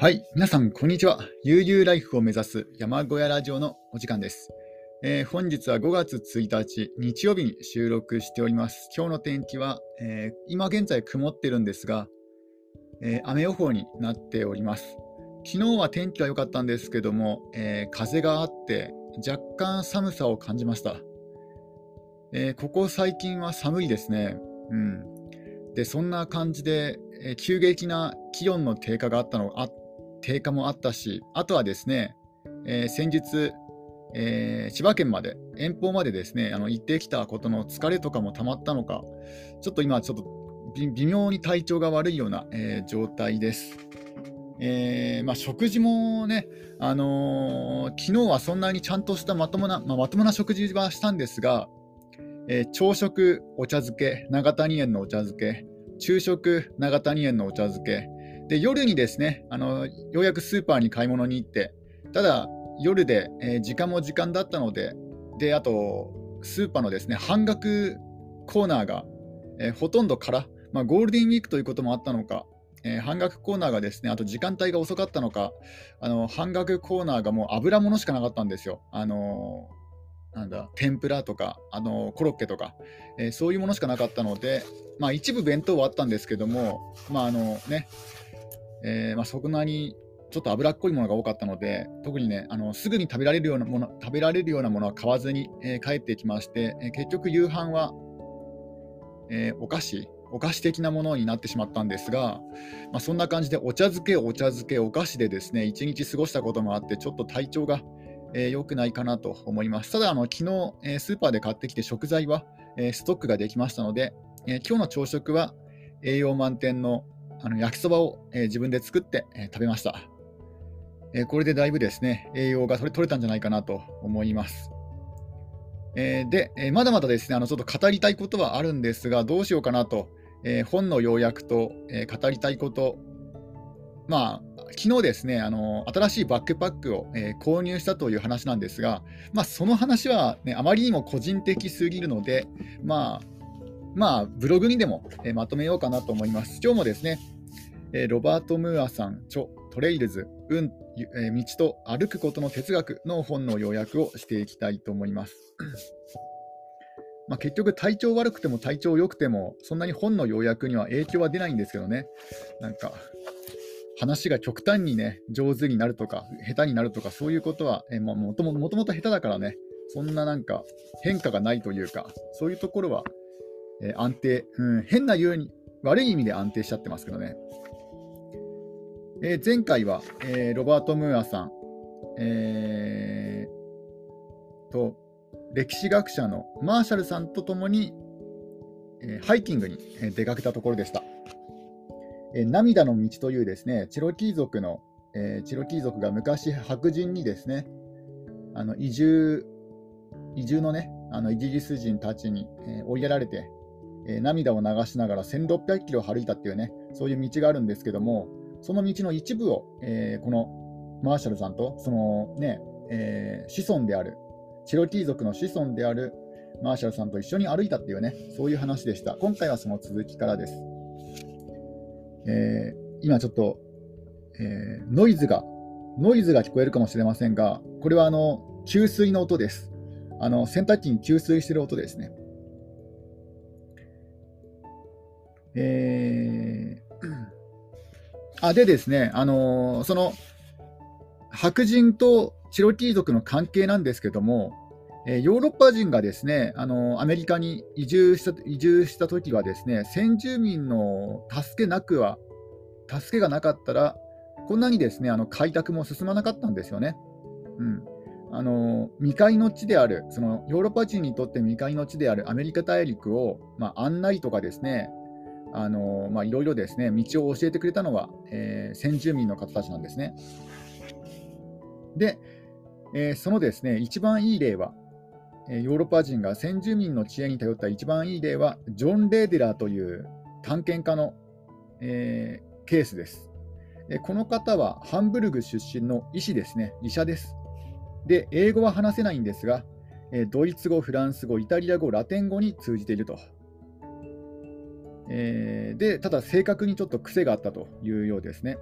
はい、皆さん、こんにちは。悠々ライフを目指す山小屋ラジオのお時間です。えー、本日は5月1日、日曜日に収録しております。今日の天気は、えー、今現在曇ってるんですが、えー、雨予報になっております。昨日は天気は良かったんですけども、え風があって若干寒さを感じました。えここ最近は寒いですね。うん。で、そんな感じで、え急激な気温の低下があったのあ低下もあったし、あとはですね、えー、先日、えー、千葉県まで、遠方までですね、あの行ってきたことの疲れとかもたまったのか、ちょっと今、ちょっと微妙に体調が悪いような、えー、状態です。えーまあ、食事もね、あのー、昨日はそんなにちゃんとしたまともな、まあ、まともな食事はしたんですが、えー、朝食、お茶漬け、長谷園のお茶漬け、昼食、長谷園のお茶漬け、で夜にですねあのようやくスーパーに買い物に行ってただ夜で、えー、時間も時間だったのでであとスーパーのですね半額コーナーが、えー、ほとんどから、まあ、ゴールデンウィークということもあったのか、えー、半額コーナーがですねあと時間帯が遅かったのかあの半額コーナーがもう油物しかなかったんですよ。あのなんだ天ぷらとかあのコロッケとか、えー、そういうものしかなかったので、まあ、一部弁当はあったんですけども、まああのねえー、まあ、そんなにちょっと脂っこいものが多かったので、特にね、あのすぐに食べられるようなもの食べられるようなものは買わずに、えー、帰ってきまして、えー、結局、夕飯は、えお菓子、お菓子的なものになってしまったんですが、まあ、そんな感じでお茶漬け、お茶漬け、お菓子でですね、一日過ごしたこともあって、ちょっと体調がえー、くないかなと思います。ただ、あの昨日、えー、スーパーで買ってきて食材は、えー、ストックができましたので、え今日の朝食は栄養満点のあの焼きそばを、え、自分で作って、え、食べました、え、これでだいぶですね、栄養が取れ取れたんじゃないかなと思います。えで、えまだまだですね、あのちょっと語りたいことはあるんですが、どうしようかなと、え本の要約と、え語りたいこと、まあ、昨日ですね、あの新しいバックパックを、え購入したという話なんですが、まあ、その話は、ね、あまりにも個人的すぎるので、まあ、まあ、ブログにでも、えまとめようかなと思います。今日もですね、えロバート・ムーアさん著トレイルズ、運、え道と歩くことの哲学の本の要約をしていきたいと思います。まあ、結局、体調悪くても体調良くても、そんなに本の要約には影響は出ないんですけどね、なんか、話が極端にね、上手になるとか、下手になるとか、そういうことは、えまあ、もともと下手だからね、そんななんか変化がないというか、そういうところはえー、安定、うん、変な言うに、悪い意味で安定しちゃってますけどね。えー、前回は、えー、ロバート・ムーアさん、えー、と、歴史学者のマーシャルさんと共に、えー、ハイキングに出かけたところでした。えー、涙の道というですね、チロキー族の、えー、チロキー族が昔白人にですね、あの移住、移住のね、あのイギリス人たちに、えー、追いやられて、え涙を流しながら1600キロ歩いたっていうね、そういう道があるんですけども、その道の一部を、えー、このマーシャルさんと、そのね、えー、子孫である、チロキー族の子孫であるマーシャルさんと一緒に歩いたっていうね、そういう話でした。今回はその続きからです。えー、今ちょっと、えノイズが、ノイズが聞こえるかもしれませんが、これはあの給水の音です。あの洗濯機に給水してる音ですね。えー、あでですね、あのー、その白人とチロキー族の関係なんですけども、えー、ヨーロッパ人がですね、あのー、アメリカに移住した移住した時はですね、先住民の助けなくは、助けがなかったら、こんなにですねあの開拓も進まなかったんですよね。うんあの未開の地であるそのヨーロッパ人にとって未開の地であるアメリカ大陸を、まあ、案内とかですねあのまあ、いろいろですね、道を教えてくれたのは、えー、先住民の方たちなんですね。で、えー、そのですね、一番いい例は、えヨーロッパ人が先住民の知恵に頼った一番いい例は、ジョン・レーデラーという探検家の、えー、ケースです。えこの方はハンブルグ出身の医師ですね、医者です。で、英語は話せないんですが、ドイツ語、フランス語、イタリア語、ラテン語に通じていると。えー、でただ正確にちょっと癖があったというようですね。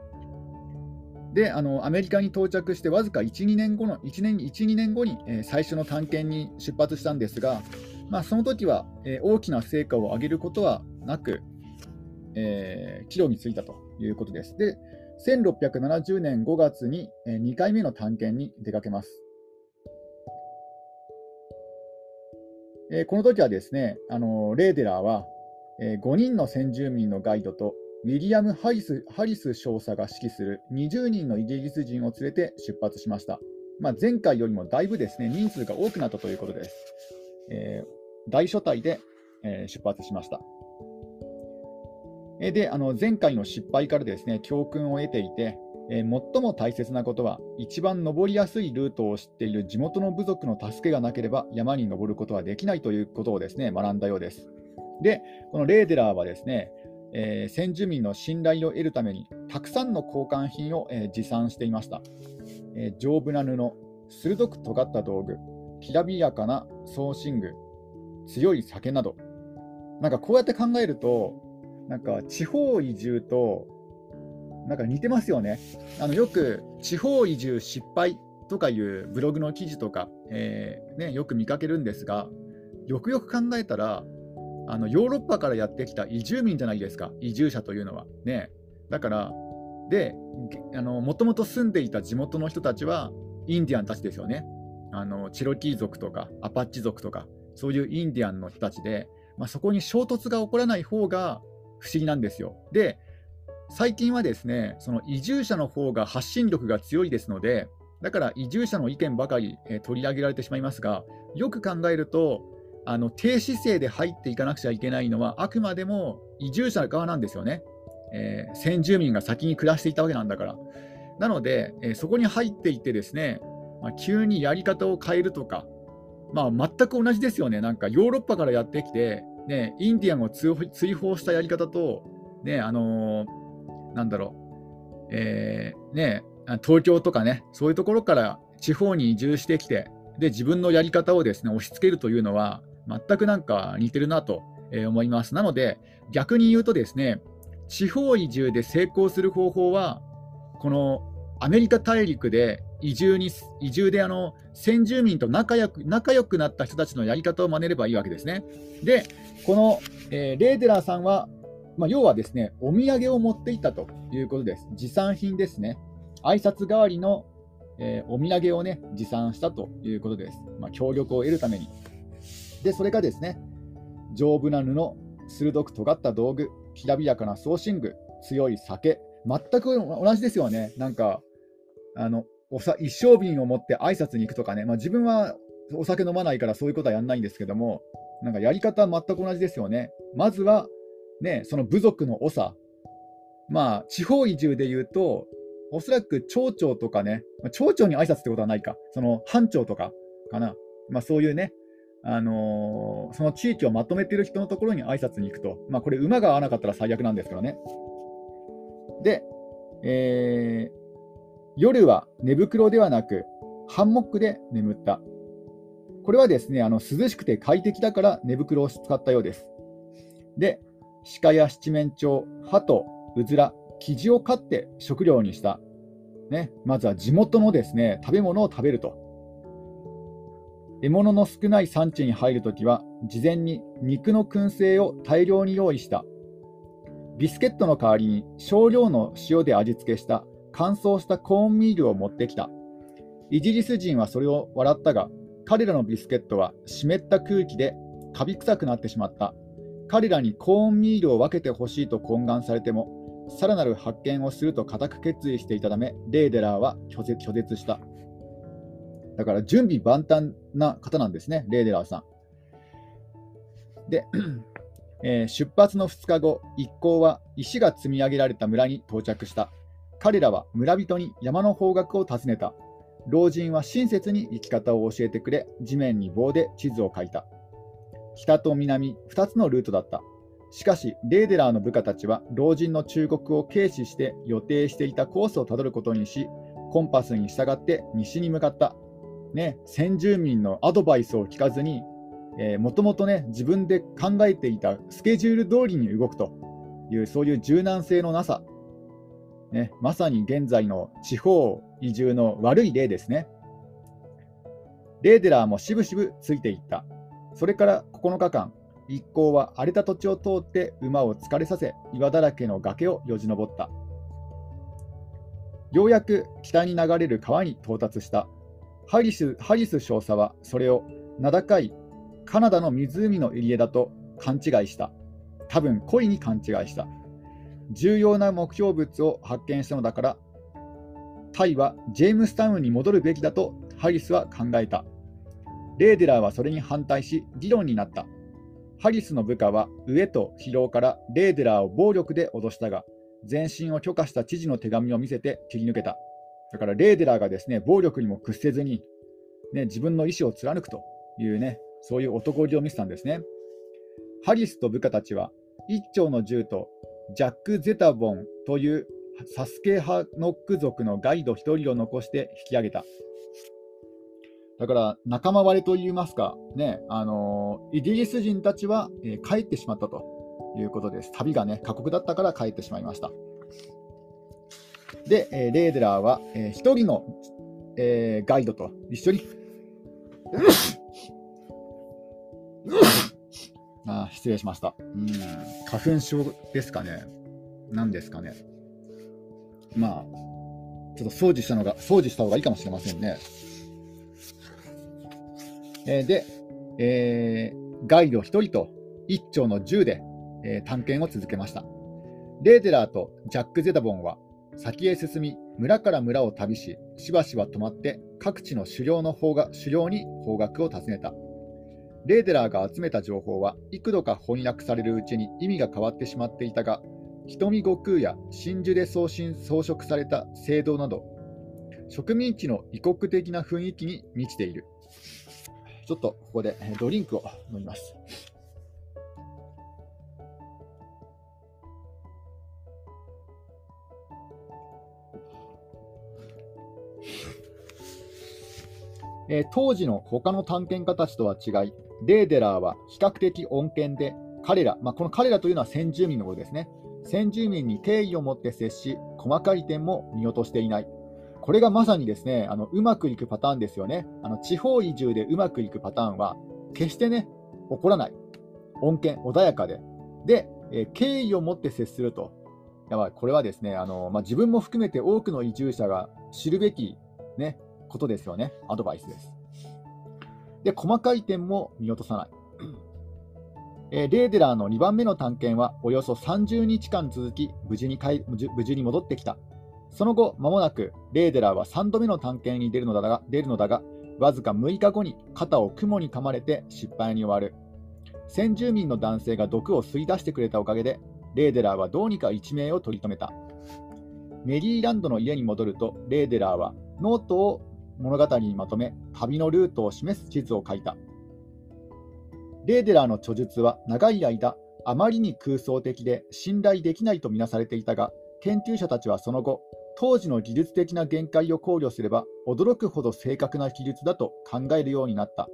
であのアメリカに到着してわずか1、2年後の1年 ,1 2年後に、えー、最初の探検に出発したんですが、まあ、その時は、えー、大きな成果を上げることはなく、えー、帰路に着いたということです。で1670年5月に、えー、2回目の探検に出かけます。えー、この時はですね、あのレーデラーは、え、5人の先住民のガイドとウィリアム・ハリスハリス少佐が指揮する20人のイギリス人を連れて出発しました。まあ、前回よりもだいぶですね人数が多くなったということです。えー、大所帯で、えー、出発しました。えであの前回の失敗からですね教訓を得ていて、えー、最も大切なことは、一番登りやすいルートを知っている地元の部族の助けがなければ山に登ることはできないということをですね学んだようです。で、このレーデラーはですね、えー、先住民の信頼を得るためにたくさんの交換品を、えー、持参していました、えー、丈夫な布、鋭く尖った道具、きらびやかな装身具、強い酒など、なんかこうやって考えると、なんか地方移住となんか似てますよね。あのよく地方移住失敗とかいうブログの記事とか、えー、ね、よく見かけるんですが、よくよく考えたら、あのヨーロッパからやってきた移住民じゃないですか、移住者というのは。ね、だから、で、もともと住んでいた地元の人たちはインディアンたちですよね。あのチロキー族とかアパッチ族とか、そういうインディアンの人たちで、まあ、そこに衝突が起こらない方が不思議なんですよ。で、最近はですね、その移住者の方が発信力が強いですので、だから移住者の意見ばかり、え取り上げられてしまいますが、よく考えると、あの低姿勢で入っていかなくちゃいけないのは、あくまでも移住者側なんですよね。えー、先住民が先に暮らしていたわけなんだから。なので、えー、そこに入っていってですね、まあ、急にやり方を変えるとか、まあ、全く同じですよね。なんかヨーロッパからやってきて、ね、インディアンを追放したやり方と、ね、あのー、なんだろう、えー、ね、東京とかね、そういうところから地方に移住してきて、で自分のやり方をですね押し付けるというのは、全くなんか似てるなと思います。なので、逆に言うとですね、地方移住で成功する方法は、このアメリカ大陸で移住に移住であの先住民と仲良く仲良くなった人たちのやり方を真似ればいいわけですね。で、この、えー、レーデラーさんは、まあ、要はですね、お土産を持っていったということです。持参品ですね。挨拶代わりの、えー、お土産をね、持参したということです。まあ、協力を得るために。で、それがですね、丈夫な布、鋭く尖った道具、きらびやかな装身具、強い酒、全く同じですよね。なんか、あのおさ一升瓶を持って挨拶に行くとかね、まあ、自分はお酒飲まないからそういうことはやんないんですけども、なんかやり方は全く同じですよね。まずは、ね、その部族の長、まあ、地方移住でいうと、おそらく町長とかね、まあ、町長に挨拶ってことはないか、その班長とかかな、まあ、そういうね、あの、その地域をまとめている人のところに挨拶に行くと、まあ、これ、馬が合わなかったら最悪なんですけどね。で、えー、夜は寝袋ではなく、ハンモックで眠った。これはですね、あの涼しくて快適だから寝袋を使ったようです。で、鹿や七面鳥、鳩、うずら、キジを飼って食料にした。ね、まずは地元のですね食べ物を食べると。獲物の少ない産地に入るときは、事前に肉の燻製を大量に用意した。ビスケットの代わりに少量の塩で味付けした乾燥したコーンミールを持ってきた。イギリス人はそれを笑ったが、彼らのビスケットは湿った空気でカビ臭くなってしまった。彼らにコーンミールを分けてほしいと懇願されても、さらなる発見をすると固く決意していたため、レーデラーは拒絶した。だから準備万端な方なんですね、レーデラーさん。で、えー、出発の2日後、一行は石が積み上げられた村に到着した。彼らは村人に山の方角を尋ねた。老人は親切に生き方を教えてくれ、地面に棒で地図を書いた。北と南、2つのルートだった。しかし、レーデラーの部下たちは老人の忠告を軽視して予定していたコースをたどることにし、コンパスに従って西に向かった。ね、先住民のアドバイスを聞かずに、もともとね、自分で考えていたスケジュール通りに動くという、そういう柔軟性のなさ、ね、まさに現在の地方移住の悪い例ですね。レーデラーもしぶしぶついていった。それから9日間、一行は荒れた土地を通って馬を疲れさせ、岩だらけの崖をよじ登った。ようやく北に流れる川に到達した。ハリスハリス少佐はそれを名高いカナダの湖の入り江だと勘違いした。多分恋に勘違いした。重要な目標物を発見したのだから、タイはジェームスタウンに戻るべきだとハリスは考えた。レーデラーはそれに反対し、議論になった。ハリスの部下は飢えと疲労からレーデラーを暴力で脅したが、前進を許可した知事の手紙を見せて切り抜けた。だからレーデラーがですね暴力にも屈せずに、ね、自分の意思を貫くというね、そういう男気を見せたんですね。ハリスと部下たちは、一丁の銃とジャック・ゼタボンというサスケハノック族のガイド1人を残して引き上げた。だから仲間割れといいますか、ねあのイギリス人たちは、えー、帰ってしまったということです。旅がね、過酷だったから帰ってしまいました。で、えー、レーデラーは、えー、1人の、えー、ガイドと一緒に、あ失礼しました。うん花粉症ですかね。何ですかね。まあ、ちょっと掃除したのが、掃除した方がいいかもしれませんね。えー、で、えー、ガイド1人と1丁の銃で、えー、探検を続けました。レーデラーとジャック・ゼダボンは先へ進み、村から村を旅し、しばしば止まって各地の狩猟の方が狩猟に方角を尋ねた。レーデラーが集めた情報は幾度か翻訳されるうちに意味が変わってしまっていたが、瞳悟空や真珠で装飾された聖堂など、植民地の異国的な雰囲気に満ちている。ちょっとここでドリンクを飲みます。えー、当時の他の探検家たちとは違い、レーデラーは比較的穏健で、彼ら、まあ、この彼らというのは先住民のことですね。先住民に敬意を持って接し、細かい点も見落としていない。これがまさにですね、あのうまくいくパターンですよね。あの地方移住でうまくいくパターンは、決してね、起こらない。穏健、穏やかで。で、えー、敬意を持って接すると。やばい、これはですね、あのまあ、自分も含めて多くの移住者が知るべき、ね、ことですよね。アドバイスです。で、細かい点も見落とさない。えー、レーデラーの2番目の探検はおよそ30日間続き無事に無事に戻ってきた。その後、間もなくレーデラーは3度目の探検に出るのだが、出るのだがわずか6日後に肩を蜘蛛に噛まれて失敗に終わる。先住民の男性が毒を吸い出してくれたおかげで、レーデラーはどうにか一命を取り留めた。メリーランドの家に戻ると、レーデラーはノートを物語にまとめ、旅のルートを示す地図を書いた。レーデラーの著述は長い間、あまりに空想的で信頼できないとみなされていたが、研究者たちはその後、当時の技術的な限界を考慮すれば、驚くほど正確な記述だと考えるようになった。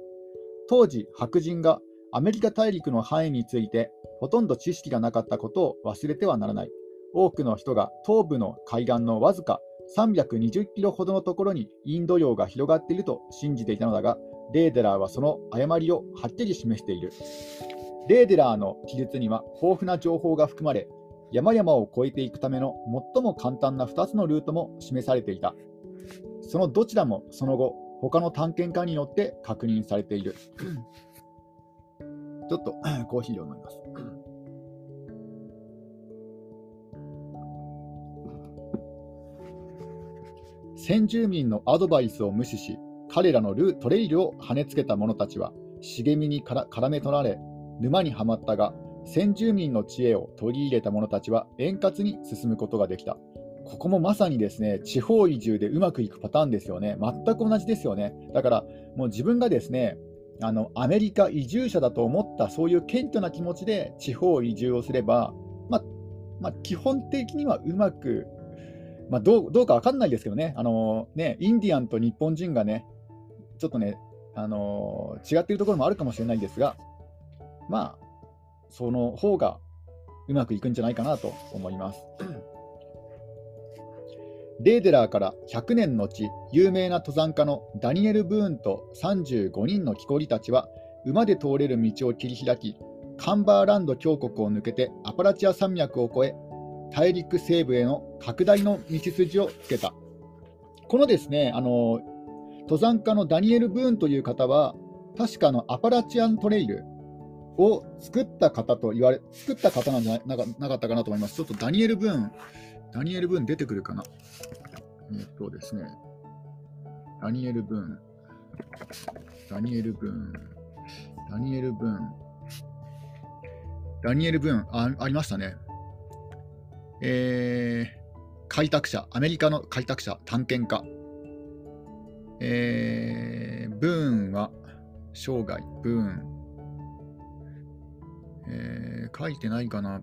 当時、白人がアメリカ大陸の範囲についてほとんど知識がなかったことを忘れてはならない。多くの人が東部の海岸のわずか320キロほどのところにインド洋が広がっていると信じていたのだが、レーデラーはその誤りをはっきり示している。レーデラーの記述には豊富な情報が含まれ、山々を越えていくための最も簡単な2つのルートも示されていた。そのどちらもその後、他の探検家によって確認されている。ちょっとコーヒーを飲みます。先住民のアドバイスを無視し、彼らのルートレイルを跳ねつけた者たちは、茂みに絡め取られ、沼にはまったが、先住民の知恵を取り入れた者たちは円滑に進むことができた。ここもまさにですね、地方移住でうまくいくパターンですよね。全く同じですよね。だから、もう自分がですね、あのアメリカ移住者だと思ったそういう謙虚な気持ちで地方移住をすれば、まあ、まあ、基本的にはうまくまあ、どうどうか分かんないですけどねあのね、インディアンと日本人がね、ちょっとね、あの違っているところもあるかもしれないですが、まあ、その方がうまくいくんじゃないかなと思います。レーデラーから100年後、有名な登山家のダニエル・ブーンと35人の木こりたちは、馬で通れる道を切り開き、カンバーランド峡谷を抜けてアパラチア山脈を越え、大陸西部への拡大の道筋をつけた。このですね、あの登山家のダニエル・ブーンという方は、確かのアパラチアントレイルを作った方と言われ、作った方なんじゃなかなかったかなと思います。ちょっとダニエル・ブーン、ダニエル・ブーン出てくるかな。えっとですね、ダニエル・ブーン、ダニエル・ブーン、ダニエル・ブーン、ダニエル・ブーン、あありましたね。えー、開拓者、アメリカの開拓者、探検家。えー、ブーンは生涯、ブーン。えー、書いてないかな。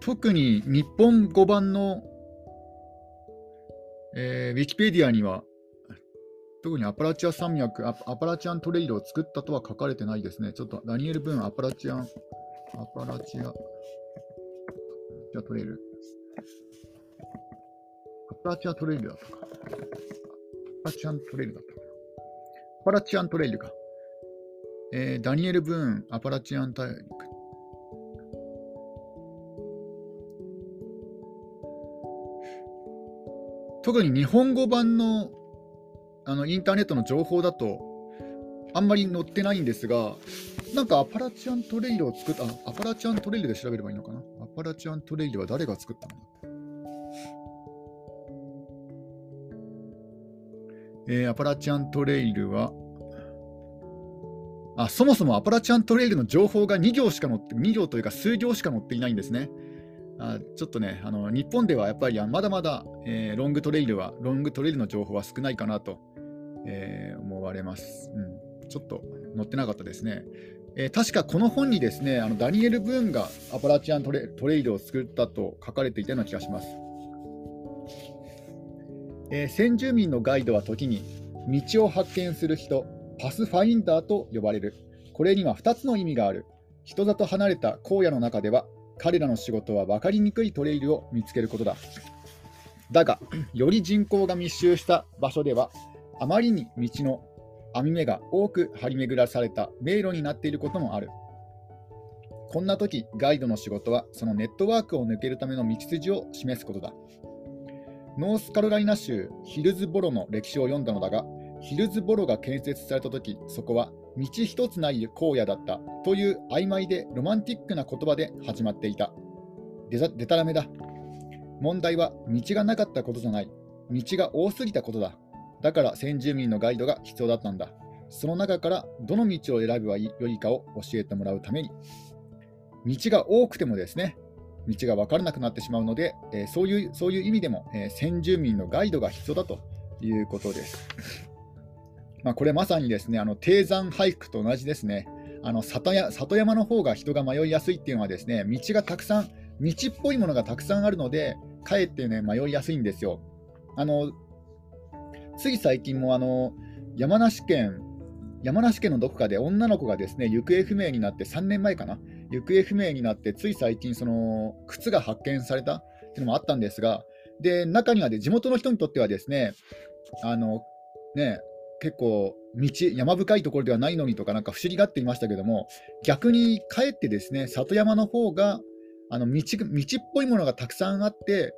特に日本語版の、えー、ウィキペディアには、特にアパラチア山脈ア、アパラチアントレイルを作ったとは書かれてないですね。ちょっとダニエル・ブーン、アパラチアン、アパラチア、じゃトレイル。アパラチアトレイルだったか。アパラチアントレイルだったか。アパラチアントレイルか。えー、ダニエル・ブーン、アパラチアン大陸。特に日本語版のあのインターネットの情報だとあんまり載ってないんですが、なんかアパラチアントレイルを作った、アパラチアントレイルで調べればいいのかな？アパラチアントレイルは誰が作ったの？えー、アパラチアントレイルは、あ、そもそもアパラチアントレイルの情報が2行しか載って、2行というか数行しか載っていないんですね。あちょっとね、あの日本ではやっぱりまだまだ、えー、ロングトレイルは、ロングトレイルの情報は少ないかなとえー、思われます、うん。ちょっと載ってなかったですね。えー、確かこの本にですね、あのダニエル・ブーンがアパラチアントレトレイルを作ったと書かれていたような気がします。えー、先住民のガイドは時に道を発見する人、パスファインダーと呼ばれる。これには2つの意味がある。人里離れた荒野の中では、彼らの仕事は分かりにくいトレイルを見つけることだ。だが、より人口が密集した場所では、あまりに道の網目が多く張り巡らされた迷路になっていることもある。こんな時、ガイドの仕事はそのネットワークを抜けるための道筋を示すことだ。ノースカロライナ州ヒルズボロの歴史を読んだのだが、ヒルズボロが建設された時、そこは道一つない荒野だったという曖昧でロマンティックな言葉で始まっていた。ででたらめだ。問題は道がなかったことじゃない。道が多すぎたことだ。だから先住民のガイドが必要だったんだ。その中からどの道を選べばよいかを教えてもらうために、道が多くてもですね、道が分からなくなってしまうので、えー、そういうそういう意味でも、えー、先住民のガイドが必要だということです。まあ、これまさにですね、あの低山俳句と同じですね。あの里や里山の方が人が迷いやすいっていうのはですね、道がたくさん、道っぽいものがたくさんあるので、かえってね、迷いやすいんですよ。あのつい最近もあの山梨県山梨県のどこかで女の子がですね行方不明になって3年前かな？行方不明になってつい最近その靴が発見されたっていうのもあったんですがで中にはで地元の人にとってはですねあのね結構道山深いところではないのにとかなんか不思議がっていましたけども逆にかえってですね里山の方があの道道っぽいものがたくさんあって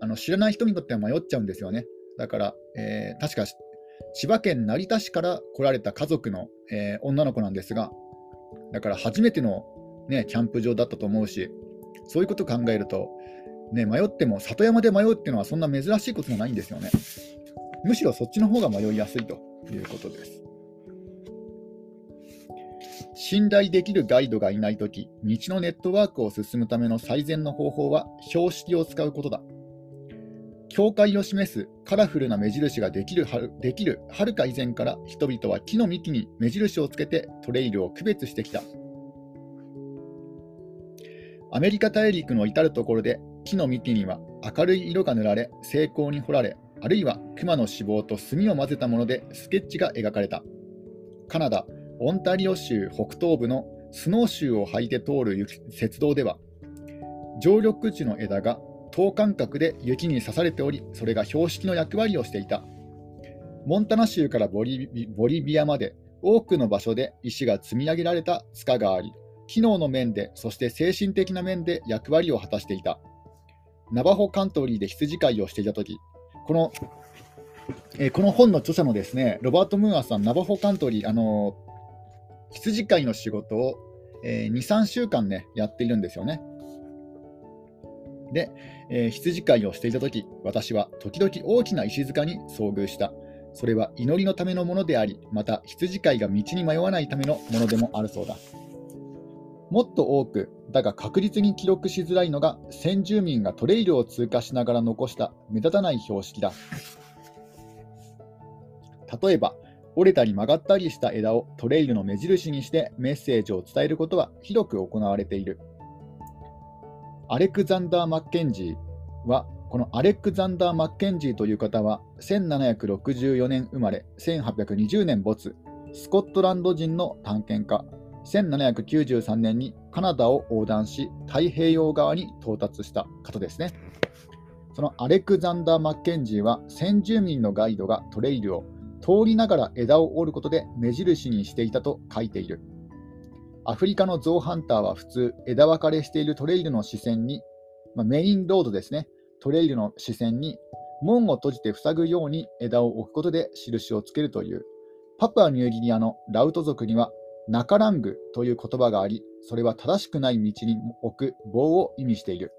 あの知らない人にとっては迷っちゃうんですよね。だから、えー、確か千葉県成田市から来られた家族の、えー、女の子なんですが、だから初めての、ね、キャンプ場だったと思うし、そういうことを考えると、ね、迷っても里山で迷うっていうのはそんな珍しいことじゃないんですよね。むしろそっちの方が迷いやすいということです。信頼できるガイドがいないとき、道のネットワークを進むための最善の方法は標識を使うことだ。境界を示すカラフルな目印ができるできるはるか以前から人々は木の幹に目印をつけてトレイルを区別してきた。アメリカ大陸の至る所で木の幹には明るい色が塗られ精巧に彫られあるいは熊の脂肪と炭を混ぜたものでスケッチが描かれた。カナダオンタリオ州北東部のスノーシューを履いて通る雪道では、常緑樹の枝が等間隔で雪に刺されており、それが標識の役割をしていた。モンタナ州からボリビアまで多くの場所で石が積み上げられた塚があり、機能の面で、そして精神的な面で役割を果たしていた。ナバホカントリーで羊飼いをしていたとき、この、えー、この本の著者のですね、ロバート・ムーアさん、ナバホカントリー、あのー、羊飼いの仕事を、えー、2、3週間ね、やっているんですよね。で、えー、羊飼いをしていたとき、私は時々大きな石塚に遭遇した。それは祈りのためのものであり、また羊飼いが道に迷わないためのものでもあるそうだ。もっと多く、だが確実に記録しづらいのが、先住民がトレイルを通過しながら残した目立たない標識だ。例えば、折れたり曲がったりした枝をトレイルの目印にしてメッセージを伝えることは広く行われている。アレクザンダー・マッケンジーは、このアレクザンダー・マッケンジーという方は、1764年生まれ、1820年没、スコットランド人の探検家、1793年にカナダを横断し、太平洋側に到達した方ですね。そのアレクザンダー・マッケンジーは、先住民のガイドがトレイルを通りながら枝を折ることで目印にしていたと書いている。アフリカのゾウハンターは普通、枝分かれしているトレイルの視線に、まあ、メインロードですね、トレイルの視線に門を閉じて塞ぐように枝を置くことで印をつけるという、パプアニューギニアのラウト族にはナカラングという言葉があり、それは正しくない道に置く棒を意味している。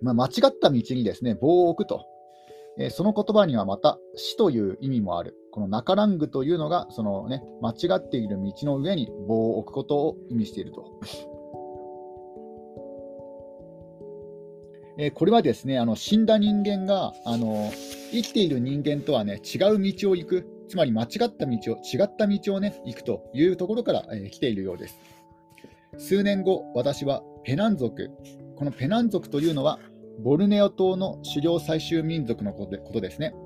まあ、間違った道にですね、棒を置くと。えー、その言葉にはまた死という意味もある。このナカラングというのが、そのね、間違っている道の上に棒を置くことを意味していると。えー、これはですね、あの死んだ人間があの生きている人間とはね、違う道を行く。つまり間違った道を、違った道をね、行くというところから、えー、来ているようです。数年後、私はペナン族、このペナン族というのは、ボルネオ島の狩猟採集民族のことですね。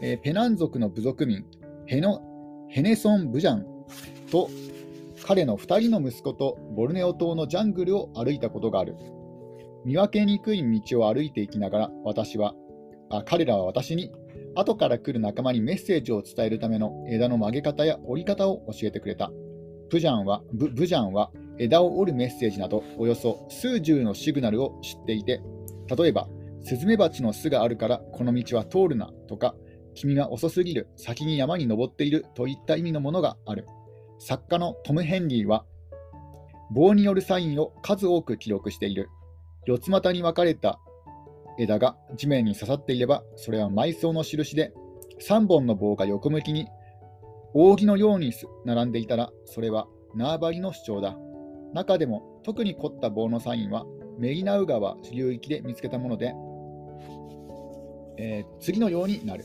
えー、ペナン族の部族民、ヘノヘネソン・ブジャンと彼の2人の息子とボルネオ島のジャングルを歩いたことがある。見分けにくい道を歩いていきながら、私は、あ彼らは私に後から来る仲間にメッセージを伝えるための枝の曲げ方や折り方を教えてくれた。ブジャンはブブジャンは枝を折るメッセージなどおよそ数十のシグナルを知っていて、例えば、スズメバチの巣があるからこの道は通るなとか、君は遅すぎる、先に山に登っているといった意味のものがある。作家のトム・ヘンリーは、棒によるサインを数多く記録している。四つ股に分かれた枝が地面に刺さっていれば、それは埋葬の印で、3本の棒が横向きに扇のように並んでいたら、それは縄張りの主張だ。中でも特に凝った棒のサインは、メリナウ川流域で見つけたもので、えー、次のようになる。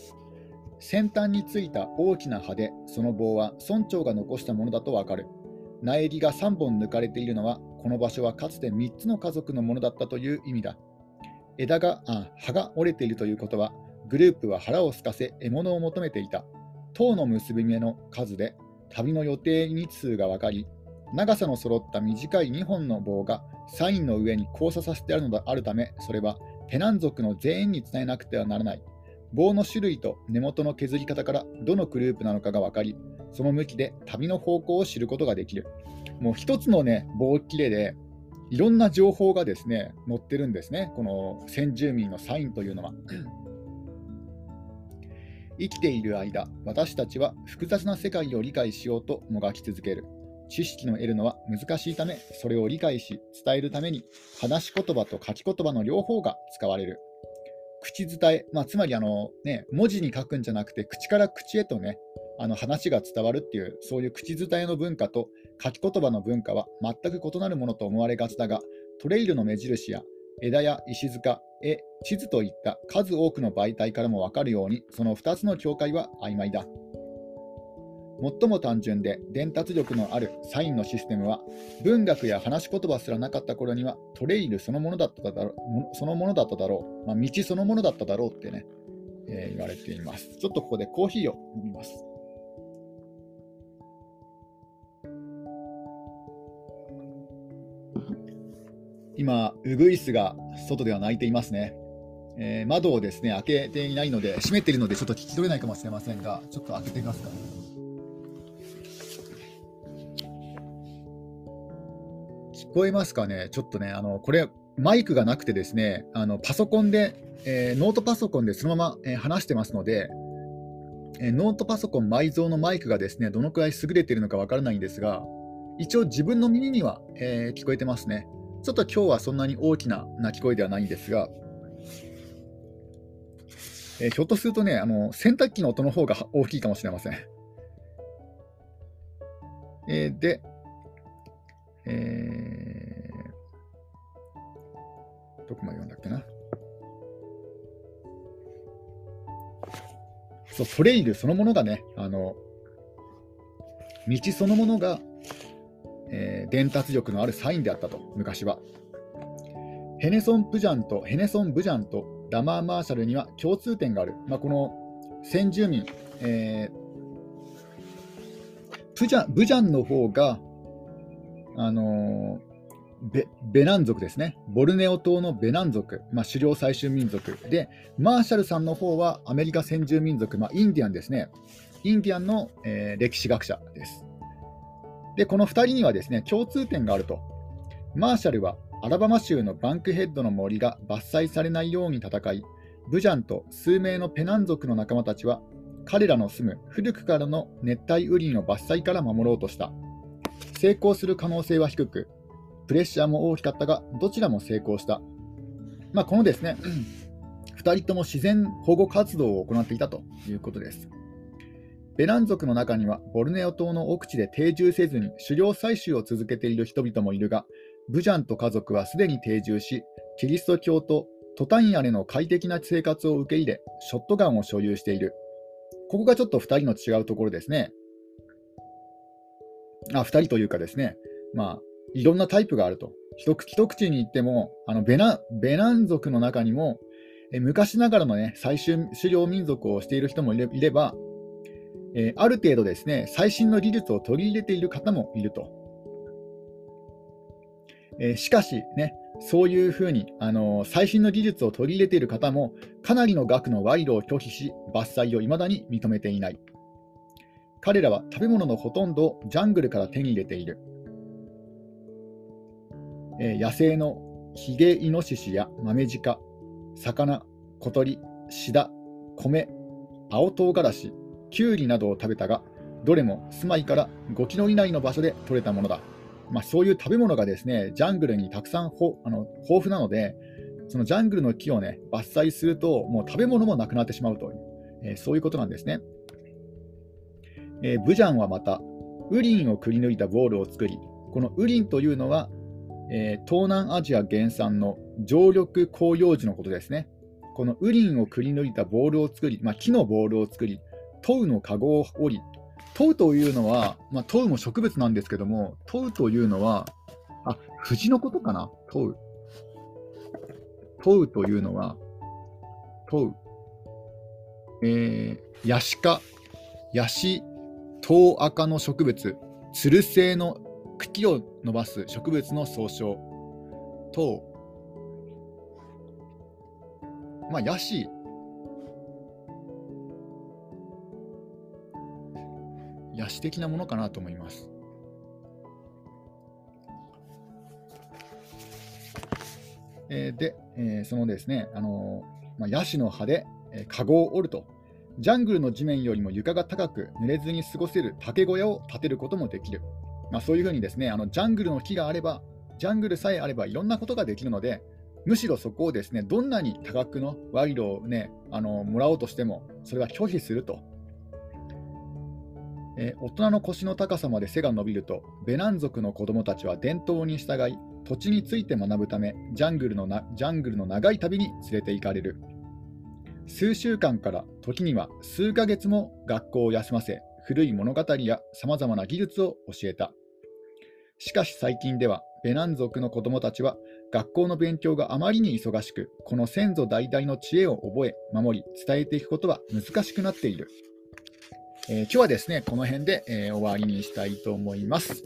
先端についた大きな葉で、その棒は村長が残したものだとわかる。苗木が3本抜かれているのは、この場所はかつて3つの家族のものだったという意味だ。枝があ葉が折れているということは、グループは腹を空かせ獲物を求めていた。塔の結び目の数で旅の予定日数が分かり、長さの揃った短い2本の棒がサインの上に交差させてあるのであるため、それはペナン族の全員に伝えなくてはならない。棒の種類と根元の削り方からどのグループなのかが分かり、その向きで旅の方向を知ることができる。もう一つのね、棒切れでいろんな情報がですね載ってるんですね、この先住民のサインというのは。生きている間、私たちは複雑な世界を理解しようともがき続ける。知識の得るのは難しいため、それを理解し、伝えるために、話し言葉と書き言葉の両方が使われる。口伝え、まあ、つまりあの、ね、文字に書くんじゃなくて、口から口へとね、あの話が伝わるっていう、そういう口伝えの文化と書き言葉の文化は全く異なるものと思われがちだが、トレイルの目印や枝や石塚、絵、地図といった数多くの媒体からも分かるように、その2つの境界は曖昧だ。最も単純で伝達力のあるサインのシステムは、文学や話し言葉すらなかった頃にはトレイルそのものだっただろう、そのものだっただろう、まあ、道そのものだっただろうってね、えー、言われています。ちょっとここでコーヒーを飲みます。今、ウグイスが外では鳴いていますね。えー、窓をですね開けていないので、閉めているので、ちょっと聞き取れないかもしれませんが、ちょっと開けてみますか。聞こえますかね、ちょっとね、あのこれ、マイクがなくてですね、あのパソコンで、えー、ノートパソコンでそのまま、えー、話してますので、えー、ノートパソコン埋蔵のマイクがですねどのくらい優れているのかわからないんですが、一応自分の耳には、え聞こえてますね。ちょっと今日はそんなに大きな鳴き声ではないんですが、えひょっとするとね、あの洗濯機の音の方が大きいかもしれません。えで、えー、どこまで読んだっけな？そう、トレイルそのものがね、あの、道そのものが、えー、伝達力のあるサインであったと、昔は。ヘネソン・プジャンと、ヘネソン・ブジャンとダマー・マーシャルには共通点がある。まあ、この先住民、えー、プジャブジャンの方が、あのベベナン族ですね、ボルネオ島のベナン族、まあ、狩猟採集民族で、マーシャルさんの方はアメリカ先住民族、まあ、インディアンですね、インディアンの、えー、歴史学者です。で、この2人にはですね共通点があると。マーシャルはアラバマ州のバンクヘッドの森が伐採されないように戦い、ブジャンと数名のペナン族の仲間たちは、彼らの住む古くからの熱帯雨林を伐採から守ろうとした。成功する可能性は低く、プレッシャーも大きかったが、どちらも成功した。まあ、このですね、2人とも自然保護活動を行っていたということです。ベラン族の中には、ボルネオ島の奥地で定住せずに狩猟採集を続けている人々もいるが、ブジャンと家族はすでに定住し、キリスト教とトタン屋根の快適な生活を受け入れ、ショットガンを所有している。ここがちょっと2人の違うところですね。あ、2人というかですね、まあ、いろんなタイプがあると。一口に言っても、あのベナベナン族の中にも、え昔ながらの、ね、最終狩猟民族をしている人もいれば、えー、ある程度ですね、最新の技術を取り入れている方もいると。えー、しかし、ね、そういうふうに、あのー、最新の技術を取り入れている方も、かなりの額の賄賂を拒否し、伐採を未だに認めていない。彼らは食べ物のほとんどをジャングルから手に入れている。えー、野生のヒゲイノシシやマメジカ、魚、小鳥、シダ、米、青唐辛子、キュウリなどを食べたが、どれも住まいから5キロ以内の場所で採れたものだ。まあ、そういう食べ物がですね、ジャングルにたくさんほあの豊富なので、そのジャングルの木をね、伐採すると、もう食べ物もなくなってしまうという、えー、そういうことなんですね。えー、ブジャンはまた、ウリンをくり抜いたボールを作り、このウリンというのは、えー、東南アジア原産の常緑広葉樹のことですね。このウリンをくり抜いたボールを作り、まあ、木のボールを作り、トウの籠を折り、トウというのは、まあ、トウも植物なんですけども、トウというのは、あ、藤のことかな？トウ。トウというのは、トウ。えー、ヤシ科、ヤシ、トウアカの植物、つる性の茎を伸ばす植物の総称。トウ。まあ、ヤシ、野史的なものかなと思います。えー、で、えー、そのですね、あのー、まあ、ヤシの葉で、えー、を折ると、ジャングルの地面よりも床が高く濡れずに過ごせる竹小屋を建てることもできる。まあ、そういうふうにですね、あのジャングルの木があれば、ジャングルさえあればいろんなことができるので、むしろそこをですね、どんなに多額の賄賂をね、あのもらおうとしても、それは拒否するとえー、大人の腰の高さまで背が伸びると、ベナン族の子供たちは伝統に従い、土地について学ぶため、ジャングルのなジャングルの長い旅に連れて行かれる。数週間から時には数ヶ月も学校を休ませ、古い物語やさまざまな技術を教えた。しかし最近では、ベナン族の子供たちは学校の勉強があまりに忙しく、この先祖代々の知恵を覚え、守り、伝えていくことは難しくなっている。えー、今日はですね、この辺で、えー、終わりにしたいと思います。